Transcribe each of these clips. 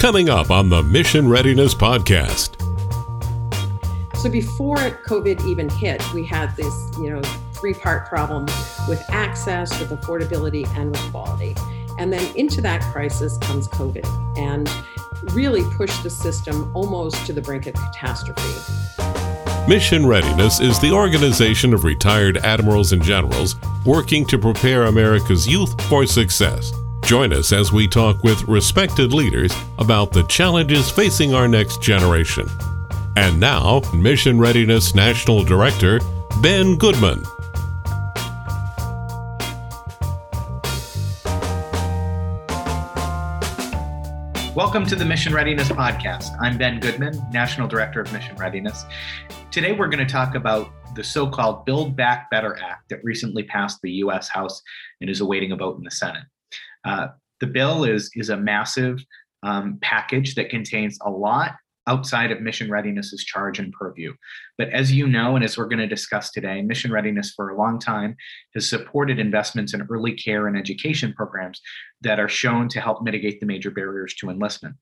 Coming up on the Mission Readiness Podcast. So before COVID even hit, we had this, you know, three-part problem with access, with affordability, and with quality. And then into that crisis comes COVID and really pushed the system almost to the brink of catastrophe. Mission Readiness is the organization of retired admirals and generals working to prepare America's youth for success. Join us as we talk with respected leaders about the challenges facing our next generation. And now, Mission Readiness National Director Ben Goodman. Welcome to the Mission Readiness Podcast. I'm Ben Goodman, National Director of Mission Readiness. Today, we're going to talk about the so called Build Back Better Act that recently passed the US House and is awaiting a vote in the Senate. Uh, the bill is, is a massive um, package that contains a lot outside of mission readiness's charge and purview. But as you know, and as we're going to discuss today, mission readiness for a long time has supported investments in early care and education programs that are shown to help mitigate the major barriers to enlistment.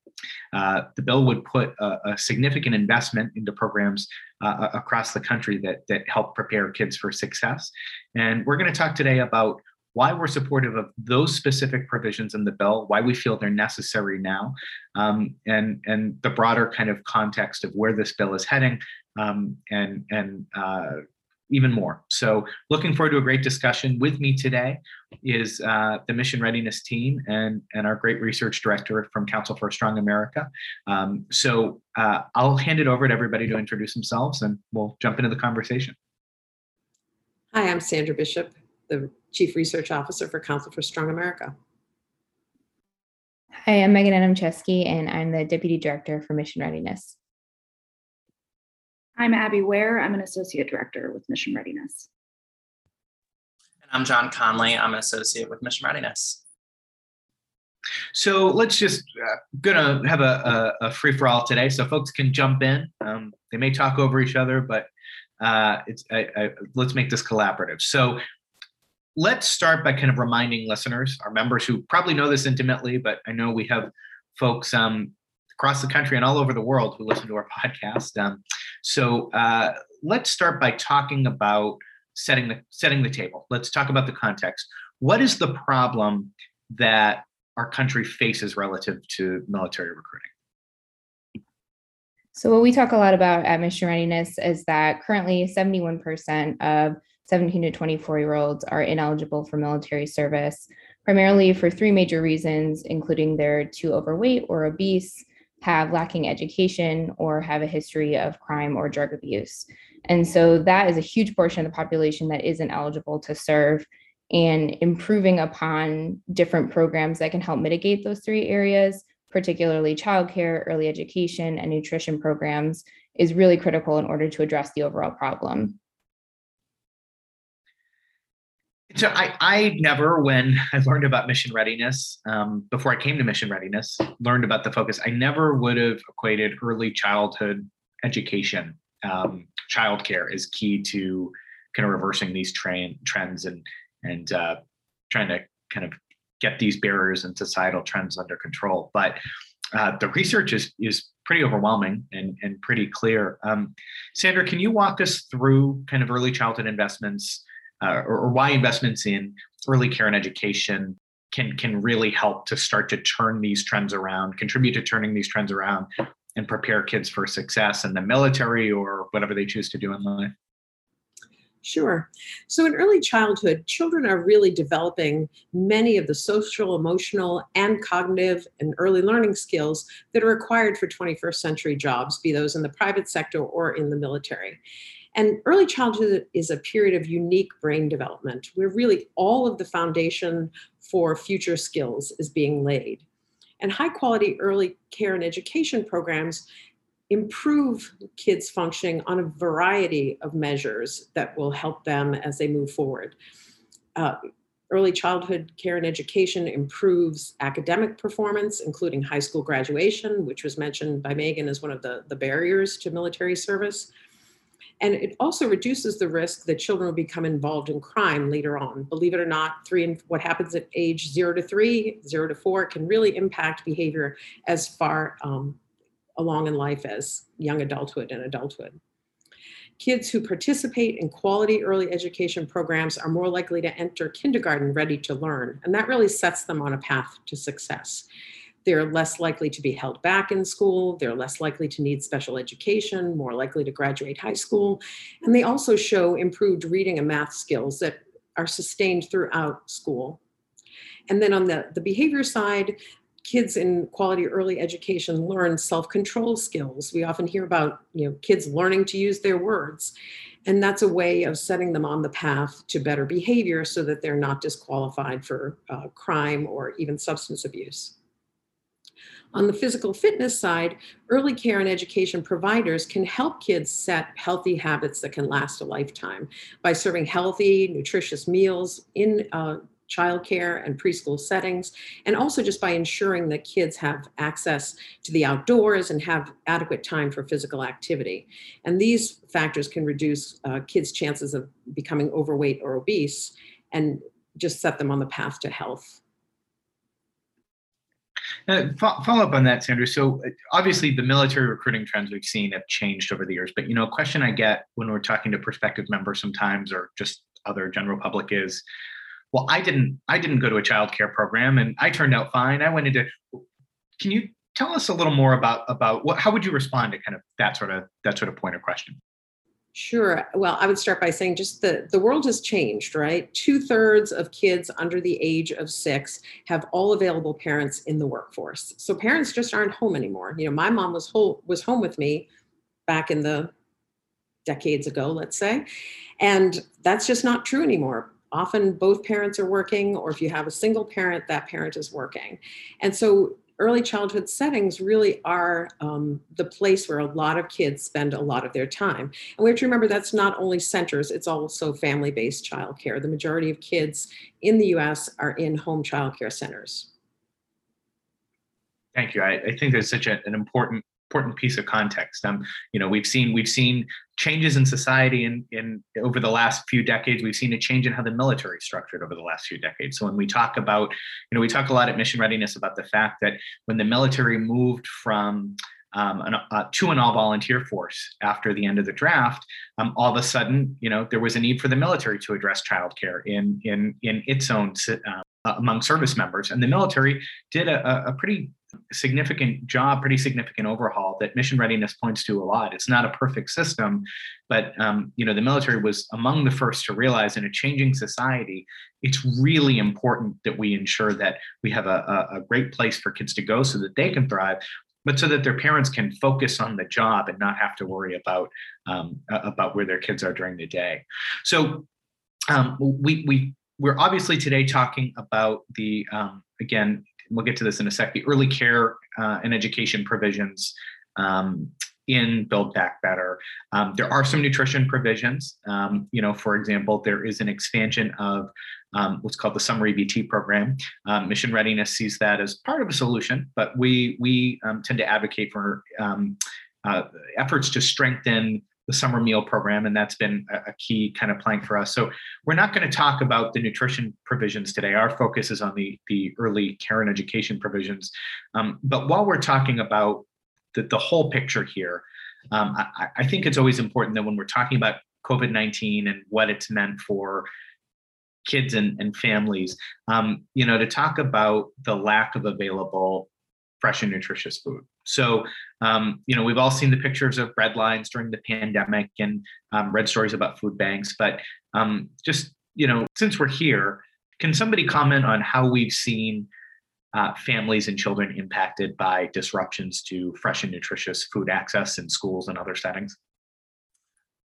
Uh, the bill would put a, a significant investment into programs uh, across the country that, that help prepare kids for success. And we're going to talk today about why we're supportive of those specific provisions in the bill, why we feel they're necessary now, um, and and the broader kind of context of where this bill is heading, um, and and uh, even more. So, looking forward to a great discussion. With me today is uh, the mission readiness team and and our great research director from Council for a Strong America. Um, so, uh, I'll hand it over to everybody to introduce themselves, and we'll jump into the conversation. Hi, I'm Sandra Bishop, the Chief Research Officer for Council for Strong America. Hi, I'm Megan Adamczewski, and I'm the Deputy Director for Mission Readiness. I'm Abby Ware. I'm an Associate Director with Mission Readiness. And I'm John Conley. I'm an Associate with Mission Readiness. So let's just uh, gonna have a, a, a free for all today, so folks can jump in. Um, they may talk over each other, but uh, it's I, I, let's make this collaborative. So let's start by kind of reminding listeners, our members who probably know this intimately, but I know we have folks um, across the country and all over the world who listen to our podcast. Um, so uh, let's start by talking about setting the setting the table. Let's talk about the context. What is the problem that our country faces relative to military recruiting? So, what we talk a lot about at Mission Readiness is that currently 71% of 17 to 24 year olds are ineligible for military service, primarily for three major reasons, including they're too overweight or obese, have lacking education, or have a history of crime or drug abuse. And so that is a huge portion of the population that isn't eligible to serve. And improving upon different programs that can help mitigate those three areas, particularly childcare, early education, and nutrition programs, is really critical in order to address the overall problem. So I, I never, when I learned about mission readiness, um, before I came to mission readiness, learned about the focus. I never would have equated early childhood education, um, childcare, is key to kind of reversing these train trends and and uh, trying to kind of get these barriers and societal trends under control. But uh, the research is is pretty overwhelming and and pretty clear. Um, Sandra, can you walk us through kind of early childhood investments? Uh, or, or why investments in early care and education can can really help to start to turn these trends around, contribute to turning these trends around, and prepare kids for success in the military or whatever they choose to do in life. Sure. So, in early childhood, children are really developing many of the social, emotional, and cognitive and early learning skills that are required for 21st century jobs, be those in the private sector or in the military. And early childhood is a period of unique brain development where really all of the foundation for future skills is being laid. And high quality early care and education programs improve kids' functioning on a variety of measures that will help them as they move forward. Uh, early childhood care and education improves academic performance, including high school graduation, which was mentioned by Megan as one of the, the barriers to military service. And it also reduces the risk that children will become involved in crime later on. Believe it or not, three and what happens at age zero to three, zero to four can really impact behavior as far um, along in life as young adulthood and adulthood. Kids who participate in quality early education programs are more likely to enter kindergarten ready to learn, and that really sets them on a path to success. They're less likely to be held back in school, they're less likely to need special education, more likely to graduate high school, and they also show improved reading and math skills that are sustained throughout school. And then on the, the behavior side, kids in quality early education learn self-control skills. We often hear about you know kids learning to use their words. And that's a way of setting them on the path to better behavior so that they're not disqualified for uh, crime or even substance abuse. On the physical fitness side, early care and education providers can help kids set healthy habits that can last a lifetime by serving healthy, nutritious meals in uh, childcare and preschool settings, and also just by ensuring that kids have access to the outdoors and have adequate time for physical activity. And these factors can reduce uh, kids' chances of becoming overweight or obese and just set them on the path to health. Uh, follow up on that, Sandra. So uh, obviously, the military recruiting trends we've seen have changed over the years. But you know, a question I get when we're talking to prospective members sometimes, or just other general public, is, well i didn't i didn't go to a child care program and i turned out fine i went into can you tell us a little more about about what how would you respond to kind of that sort of that sort of point of question Sure. Well, I would start by saying just the, the world has changed, right? Two thirds of kids under the age of six have all available parents in the workforce. So parents just aren't home anymore. You know, my mom was whole, was home with me back in the decades ago, let's say. And that's just not true anymore often both parents are working, or if you have a single parent, that parent is working. And so early childhood settings really are um, the place where a lot of kids spend a lot of their time. And we have to remember that's not only centers, it's also family based childcare. The majority of kids in the US are in home childcare centers. Thank you. I, I think there's such a, an important important piece of context. Um, you know, we've seen we've seen changes in society in in over the last few decades. We've seen a change in how the military is structured over the last few decades. So when we talk about, you know, we talk a lot at Mission Readiness about the fact that when the military moved from um, an, uh, to an all volunteer force after the end of the draft, um, all of a sudden, you know, there was a need for the military to address childcare in in in its own uh, among service members, and the military did a, a pretty significant job, pretty significant overhaul that mission readiness points to a lot. It's not a perfect system, but um, you know the military was among the first to realize in a changing society, it's really important that we ensure that we have a, a great place for kids to go so that they can thrive. But so that their parents can focus on the job and not have to worry about um, about where their kids are during the day. So um, we we we're obviously today talking about the um, again we'll get to this in a sec, the early care uh, and education provisions um, in Build Back Better. Um, there are some nutrition provisions. Um, you know, for example, there is an expansion of um, what's called the Summer EBT program. Um, Mission Readiness sees that as part of a solution, but we we um, tend to advocate for um, uh, efforts to strengthen the summer meal program, and that's been a, key kind of plank for us. So we're not going to talk about the nutrition provisions today. Our focus is on the the early care and education provisions. Um, but while we're talking about the, the whole picture here, um, I, I think it's always important that when we're talking about COVID nineteen and what it's meant for kids and, and families, um, you know, to talk about the lack of available fresh and nutritious food. So, um, you know, we've all seen the pictures of bread lines during the pandemic and um, read stories about food banks. But um, just, you know, since we're here, can somebody comment on how we've seen uh, families and children impacted by disruptions to fresh and nutritious food access in schools and other settings?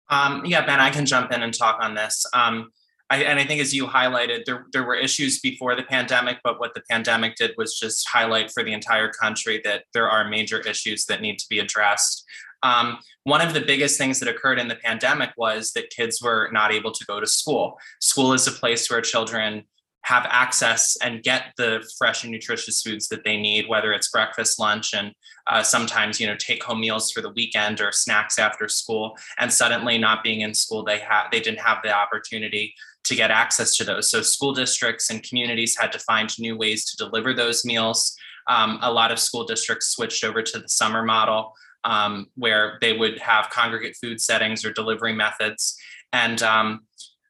Um, yeah, Ben, I can jump in and talk on this. Um, I, and I think as you highlighted, there, there were issues before the pandemic, but what the pandemic did was just highlight for the entire country that there are major issues that need to be addressed. Um, one of the biggest things that occurred in the pandemic was that kids were not able to go to school. School is a place where children have access and get the fresh and nutritious foods that they need, whether it's breakfast, lunch, and uh, sometimes you know take home meals for the weekend or snacks after school. And suddenly, not being in school, they had they didn't have the opportunity to get access to those. So school districts and communities had to find new ways to deliver those meals. Um, a lot of school districts switched over to the summer model. Um, where they would have congregate food settings or delivery methods. And um,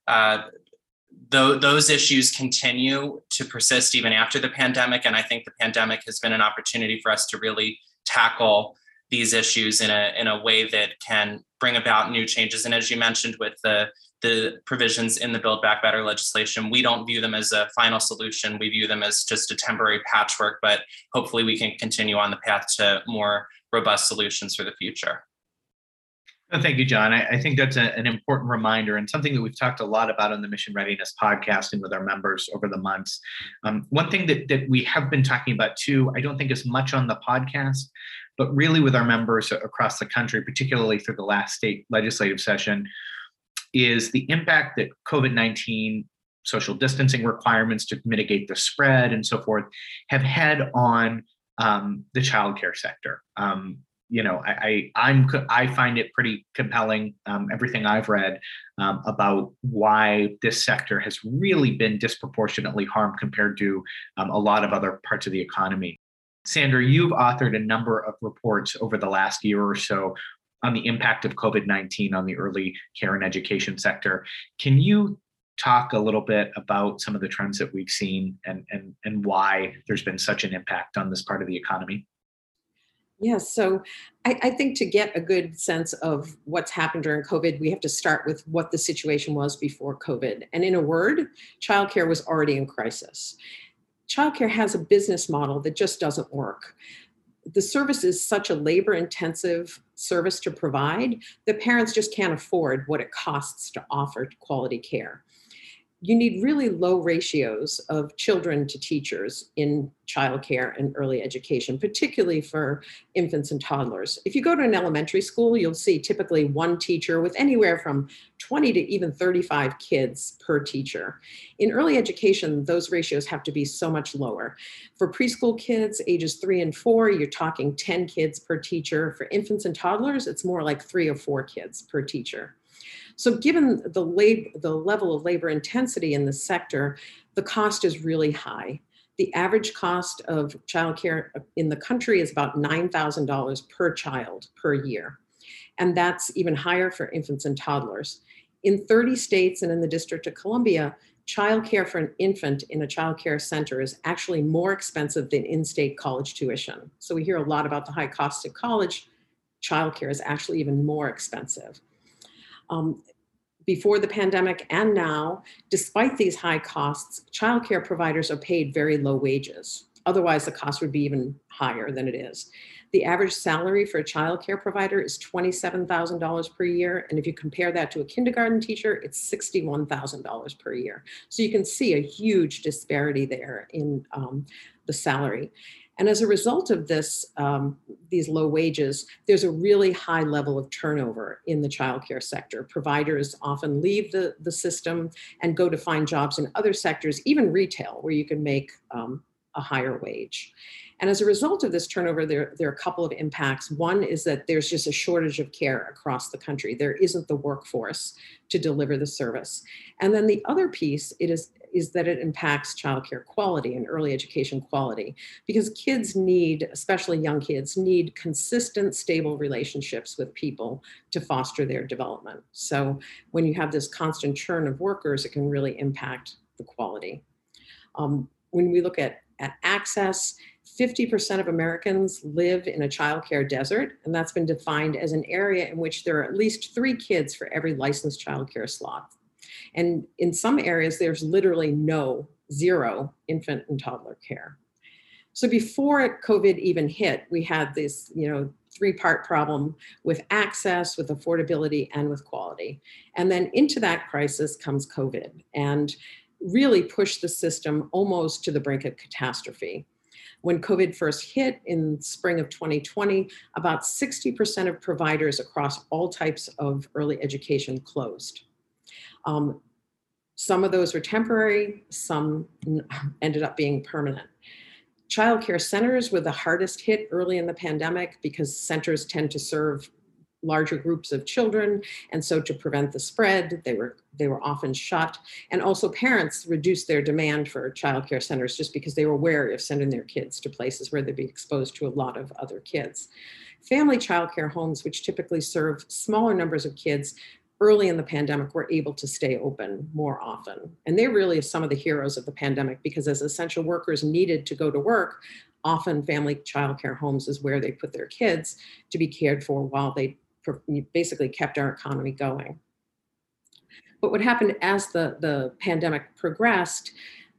uh, those issues continue to persist even after the pandemic. And I think the pandemic has been an opportunity for us to really tackle these issues in a, in a way that can bring about new changes. And as you mentioned with the, the provisions in the Build Back Better legislation, we don't view them as a final solution. We view them as just a temporary patchwork, but hopefully we can continue on the path to more robust solutions for the future. Thank you, John. I, I think that's a, an important reminder and something that we've talked a lot about on the Mission Readiness podcast and with our members over the months. Um, one thing that, that we have been talking about too, I don't think as much on the podcast, but really with our members across the country, particularly through the last state legislative session, is the impact that COVID 19 social distancing requirements to mitigate the spread and so forth have had on um, the childcare sector. Um, you know, I, I am I find it pretty compelling. Um, everything I've read um, about why this sector has really been disproportionately harmed compared to um, a lot of other parts of the economy. Sandra, you've authored a number of reports over the last year or so on the impact of COVID 19 on the early care and education sector. Can you talk a little bit about some of the trends that we've seen and, and, and why there's been such an impact on this part of the economy? Yes, so I, I, think to get a good sense of what's happened during COVID, we have to start with what the situation was before COVID. And in a word, childcare was already in crisis. Childcare has a business model that just doesn't work. The service is such a labor intensive service to provide that parents just can't afford what it costs to offer quality care you need really low ratios of children to teachers in childcare and early education, particularly for infants and toddlers. If you go to an elementary school, you'll see typically one teacher with anywhere from 20 to even 35 kids per teacher. In early education, those ratios have to be so much lower. For preschool kids, ages three and four, you're talking 10 kids per teacher. For infants and toddlers, it's more like three or four kids per teacher. So given the, lab, the level of labor intensity in the sector, the cost is really high. The average cost of childcare uh, in the country is about $9,000 per child per year. And that's even higher for infants and toddlers. In 30 states and in the District of Columbia, childcare for an infant in a childcare center is actually more expensive than in-state college tuition. So we hear a lot about the high cost of college. Childcare is actually even more expensive um, before the pandemic and now, despite these high costs, childcare providers are paid very low wages. Otherwise, the cost would be even higher than it is. The average salary for a childcare provider is $27,000 per year. And if you compare that to a kindergarten teacher, it's $61,000 per year. So you can see a huge disparity there in um, the salary. And as a result of this, um, these low wages, there's a really high level of turnover in the childcare sector. Providers often leave the, the system and go to find jobs in other sectors, even retail, where you can make um, a higher wage. And as a result of this turnover, there, there are a couple of impacts. One is that there's just a shortage of care across the country. There isn't the workforce to deliver the service. And then the other piece it is, is that it impacts childcare quality and early education quality because kids need, especially young kids, need consistent, stable relationships with people to foster their development. So when you have this constant churn of workers, it can really impact the quality. Um, when we look at, at access, 50% of Americans live in a childcare desert, and that's been defined as an area in which there are at least three kids for every licensed childcare slot. And in some areas, there's literally no, zero infant and toddler care. So before COVID even hit, we had this, you know, three-part problem with access, with affordability, and with quality. And then into that crisis comes COVID and really pushed the system almost to the brink of catastrophe. When COVID first hit in spring of 2020, about 60% of providers across all types of early education closed. Um, Some of those were temporary, some ended up being permanent. Childcare centers were the hardest hit early in the pandemic because centers tend to serve larger groups of children and so to prevent the spread they were they were often shut and also parents reduced their demand for childcare centers just because they were wary of sending their kids to places where they'd be exposed to a lot of other kids family childcare homes which typically serve smaller numbers of kids early in the pandemic we were able to stay open more often and they really are some of the heroes of the pandemic because as essential workers needed to go to work often family childcare homes is where they put their kids to be cared for while they basically kept our economy going. But what happened as the, the pandemic progressed,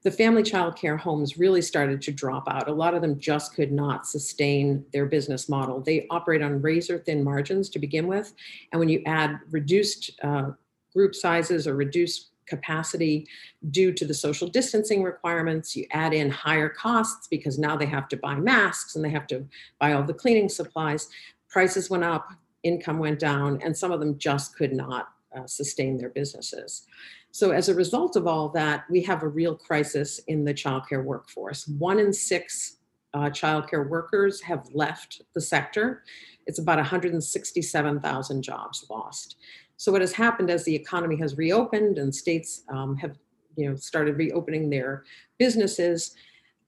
the family child care homes really started to drop out. A lot of them just could not sustain their business model. They operate on razor thin margins to begin with. And when you add reduced uh, group sizes or reduced capacity due to the social distancing requirements, you add in higher costs because now they have to buy masks and they have to buy all the cleaning supplies. Prices went up, income went down, and some of them just could not uh, sustain their businesses. So, as a result of all that, we have a real crisis in the childcare workforce. One in six uh, childcare workers have left the sector. It's about 167,000 jobs lost. So, what has happened as the economy has reopened and states um, have, you know, started reopening their businesses,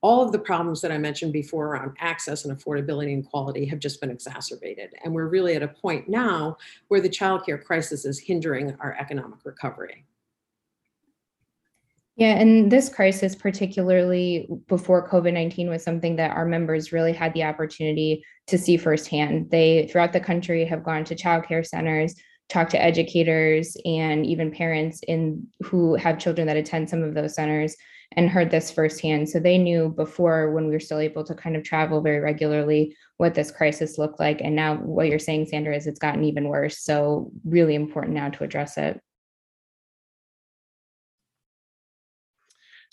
all of the problems that I mentioned before around access and affordability and quality have just been exacerbated. And we're really at a point now where the childcare crisis is hindering our economic recovery. Yeah, and this crisis, particularly before COVID 19, was something that our members really had the opportunity to see firsthand. They, throughout the country, have gone to childcare centers, talked to educators, and even parents in who have children that attend some of those centers and heard this firsthand. So they knew before when we were still able to kind of travel very regularly what this crisis looked like. And now what you're saying, Sandra, is it's gotten even worse. So really important now to address it.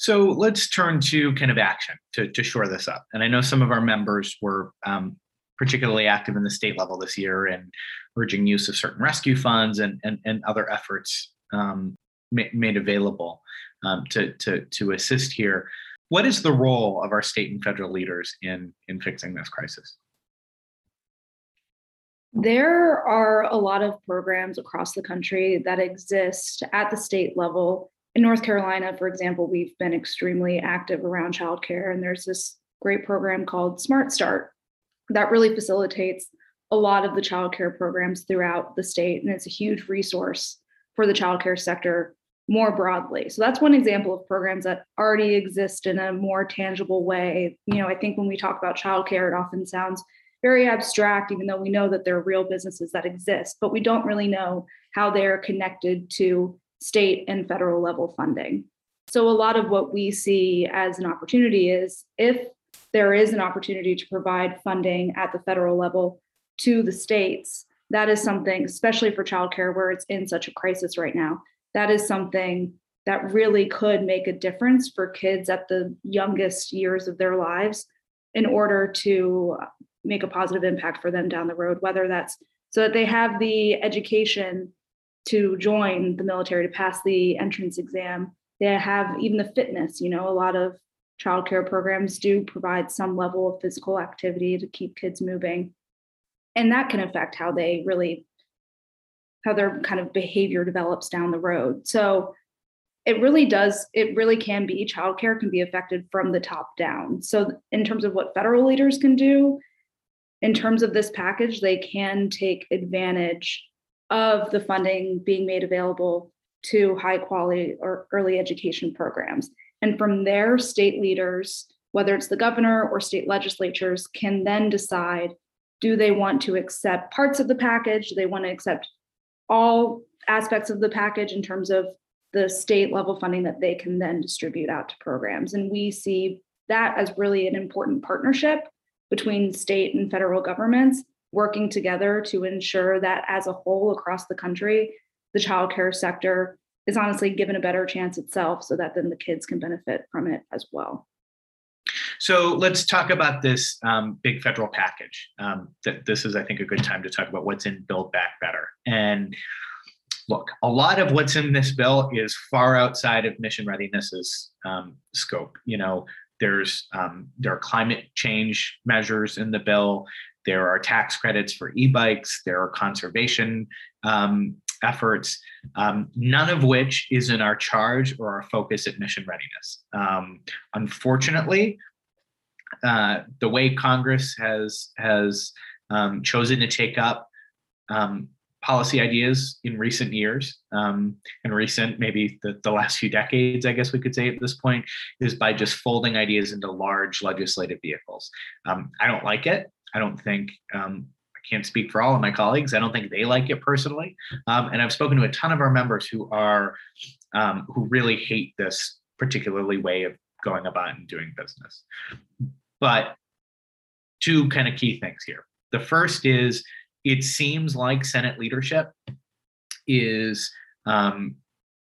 So let's turn to kind of action to, to shore this up. And I know some of our members were um, particularly active in the state level this year and urging use of certain rescue funds and, and, and other efforts um, made available um, to, to, to assist here. What is the role of our state and federal leaders in, in fixing this crisis? There are a lot of programs across the country that exist at the state level. In North Carolina, for example, we've been extremely active around childcare, and there's this great program called Smart Start that really facilitates a lot of the childcare programs throughout the state, and it's a huge resource for the childcare sector more broadly. So that's one example of programs that already exist in a more tangible way. You know, I think when we talk about childcare, it often sounds very abstract, even though we know that there are real businesses that exist, but we don't really know how they're connected to state and federal level funding. So a lot of what we see as an opportunity is if there is an opportunity to provide funding at the federal level to the states, that is something, especially for childcare where it's in such a crisis right now, that is something that really could make a difference for kids at the youngest years of their lives in order to make a positive impact for them down the road, whether that's so that they have the education to join the military to pass the entrance exam. They have even the fitness, you know, a lot of childcare programs do provide some level of physical activity to keep kids moving. And that can affect how they really how their kind of behavior develops down the road. So it really does, it really can be, childcare can be affected from the top down. So, in terms of what federal leaders can do, in terms of this package, they can take advantage of the funding being made available to high quality or early education programs. And from there, state leaders, whether it's the governor or state legislatures, can then decide do they want to accept parts of the package? Do they want to accept all aspects of the package in terms of the state level funding that they can then distribute out to programs. And we see that as really an important partnership between state and federal governments working together to ensure that as a whole across the country, the childcare sector is honestly given a better chance itself so that then the kids can benefit from it as well. So let's talk about this um, big federal package. Um, th- this is, I think, a good time to talk about what's in Build Back Better. And look, a lot of what's in this bill is far outside of mission readiness's um, scope. You know, there's um, there are climate change measures in the bill. There are tax credits for e-bikes. There are conservation um, efforts, um, none of which is in our charge or our focus at mission readiness. Um, unfortunately, uh, the way Congress has has um, chosen to take up um, policy ideas in recent years, um, in recent maybe the, the last few decades, I guess we could say at this point, is by just folding ideas into large legislative vehicles. Um, I don't like it. I don't think um, I can't speak for all of my colleagues. I don't think they like it personally. Um, and I've spoken to a ton of our members who are um, who really hate this particularly way of going about and doing business. But two kind of key things here. The first is it seems like Senate leadership is um,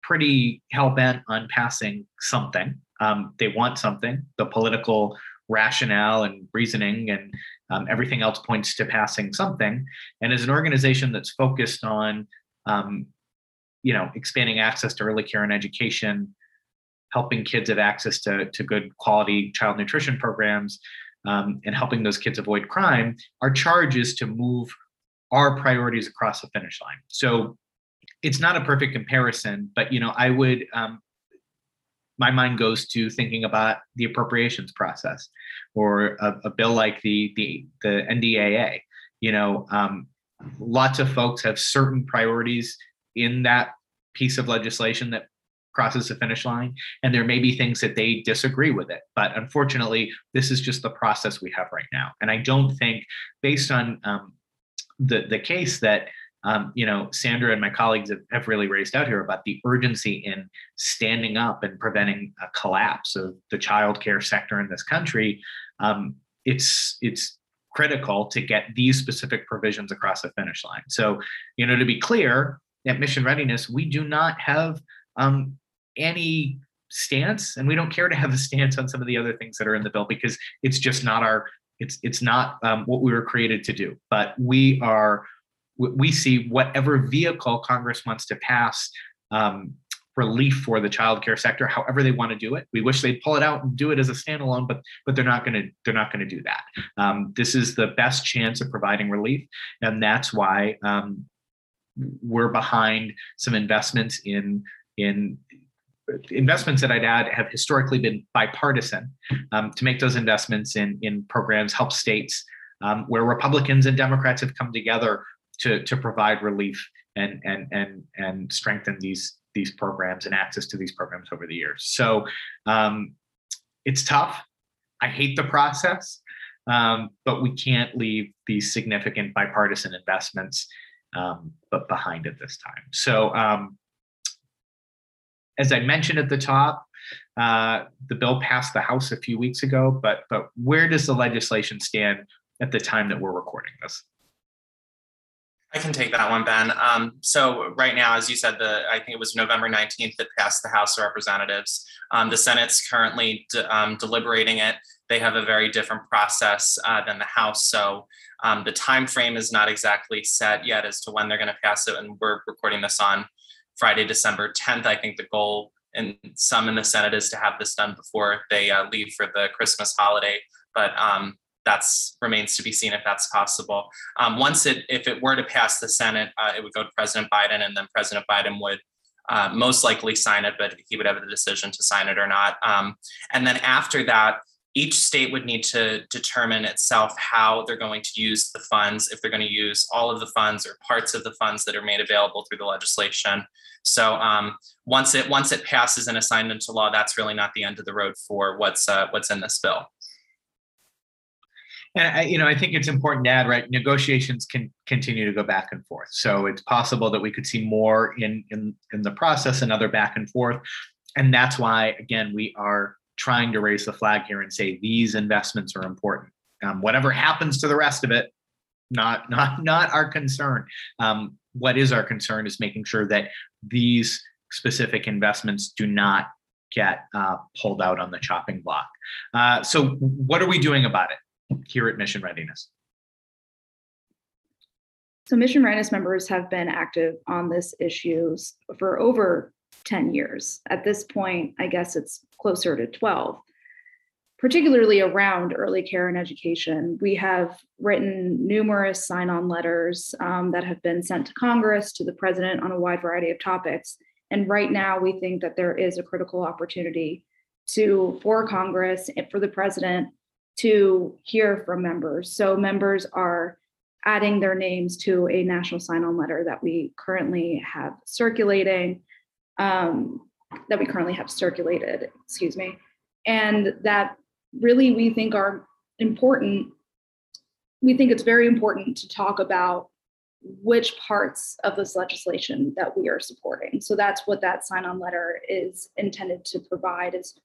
pretty hell bent on passing something. Um, they want something. The political rationale and reasoning and um, everything else points to passing something. And as an organization that's focused on, um, you know, expanding access to early care and education, helping kids have access to, to good quality child nutrition programs, um, and helping those kids avoid crime, our charge is to move our priorities across the finish line. So it's not a perfect comparison, but you know, I would um, my mind goes to thinking about the appropriations process or a, a bill like the the the NDAA. You know, um, lots of folks have certain priorities in that piece of legislation that crosses the finish line and there may be things that they disagree with it but unfortunately this is just the process we have right now and i don't think based on um, the the case that um, you know, Sandra and my colleagues have, have, really raised out here about the urgency in standing up and preventing a collapse of the childcare sector in this country. Um, it's it's critical to get these specific provisions across the finish line. So, you know, to be clear, at Mission Readiness, we do not have um, any stance, and we don't care to have a stance on some of the other things that are in the bill because it's just not our it's it's not um, what we were created to do. But we are we see whatever vehicle Congress wants to pass um, relief for the childcare sector, however they want to do it. We wish they'd pull it out and do it as a standalone, but but they're not going to they're not going to do that. Um, this is the best chance of providing relief, and that's why um, we're behind some investments in in investments that I'd add have historically been bipartisan um, to make those investments in in programs help states um, where Republicans and Democrats have come together to to provide relief and and and and strengthen these these programs and access to these programs over the years. So um, it's tough. I hate the process, um, but we can't leave these significant bipartisan investments um, but behind at this time. So um, as I mentioned at the top, uh, the bill passed the House a few weeks ago, but but where does the legislation stand at the time that we're recording this? I can take that one, Ben. Um, so right now, as you said, the I think it was November 19th that passed the House of Representatives. Um, the Senate's currently de- um, deliberating it. They have a very different process uh, than the House, so um, the time frame is not exactly set yet as to when they're going to pass it. And we're recording this on Friday, December 10th. I think the goal and some in the Senate is to have this done before they uh, leave for the Christmas holiday. But um, that's remains to be seen if that's possible. Um, once it, if it were to pass the Senate, uh, it would go to President Biden, and then President Biden would uh, most likely sign it, but he would have the decision to sign it or not. Um, and then after that, each state would need to determine itself how they're going to use the funds, if they're going to use all of the funds or parts of the funds that are made available through the legislation. So um, once it once it passes and assigned into law, that's really not the end of the road for what's uh, what's in this bill. And I, you know, I think it's important to add, right? Negotiations can continue to go back and forth. So it's possible that we could see more in in in the process, another back and forth, and that's why, again, we are trying to raise the flag here and say these investments are important. Um, whatever happens to the rest of it, not not not our concern. Um, what is our concern is making sure that these specific investments do not get uh, pulled out on the chopping block. Uh, so, what are we doing about it? Here at Mission Readiness? So, Mission Readiness members have been active on this issue for over 10 years. At this point, I guess it's closer to 12 particularly around early care and education. We have written numerous sign on letters um, that have been sent to Congress, to the president on a wide variety of topics. And right now, we think that there is a critical opportunity to, for Congress, and for the president to hear from members. So members are adding their names to a national sign on letter that we currently have circulating, um, that we currently have circulated, excuse me. And that really we think are important. We think it's very important to talk about which parts of this legislation that we are supporting. So that's what that sign on letter is intended to provide is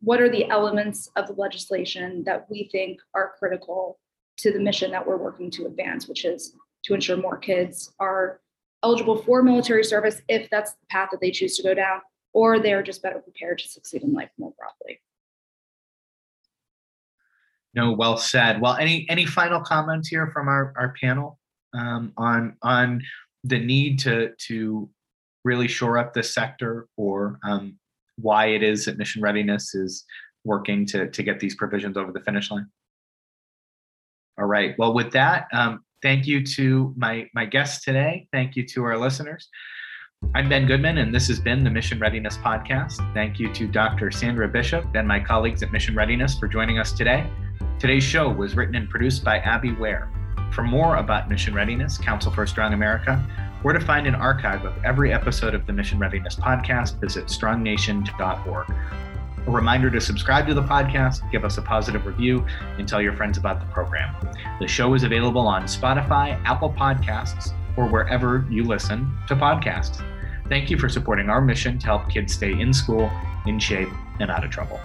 what are the elements of the legislation that we think are critical to the mission that we're working to advance, which is to ensure more kids are eligible for military service if that's the path that they choose to go down, or they're just better prepared to succeed in life more broadly. No, well said. Well, any any final comments here from our, our panel um, on on the need to to really shore up this sector or um, why it is that mission readiness is working to to get these provisions over the finish line? All right. Well, with that, um, thank you to my my guests today. Thank you to our listeners. I'm Ben Goodman, and this has been the Mission Readiness Podcast. Thank you to Dr. Sandra Bishop and my colleagues at Mission Readiness for joining us today. Today's show was written and produced by Abby Ware. For more about mission readiness, Council for a Strong America, or to find an archive of every episode of the Mission Readiness podcast, visit strongnation.org. A reminder to subscribe to the podcast, give us a positive review, and tell your friends about the program. The show is available on Spotify, Apple Podcasts, or wherever you listen to podcasts. Thank you for supporting our mission to help kids stay in school, in shape, and out of trouble.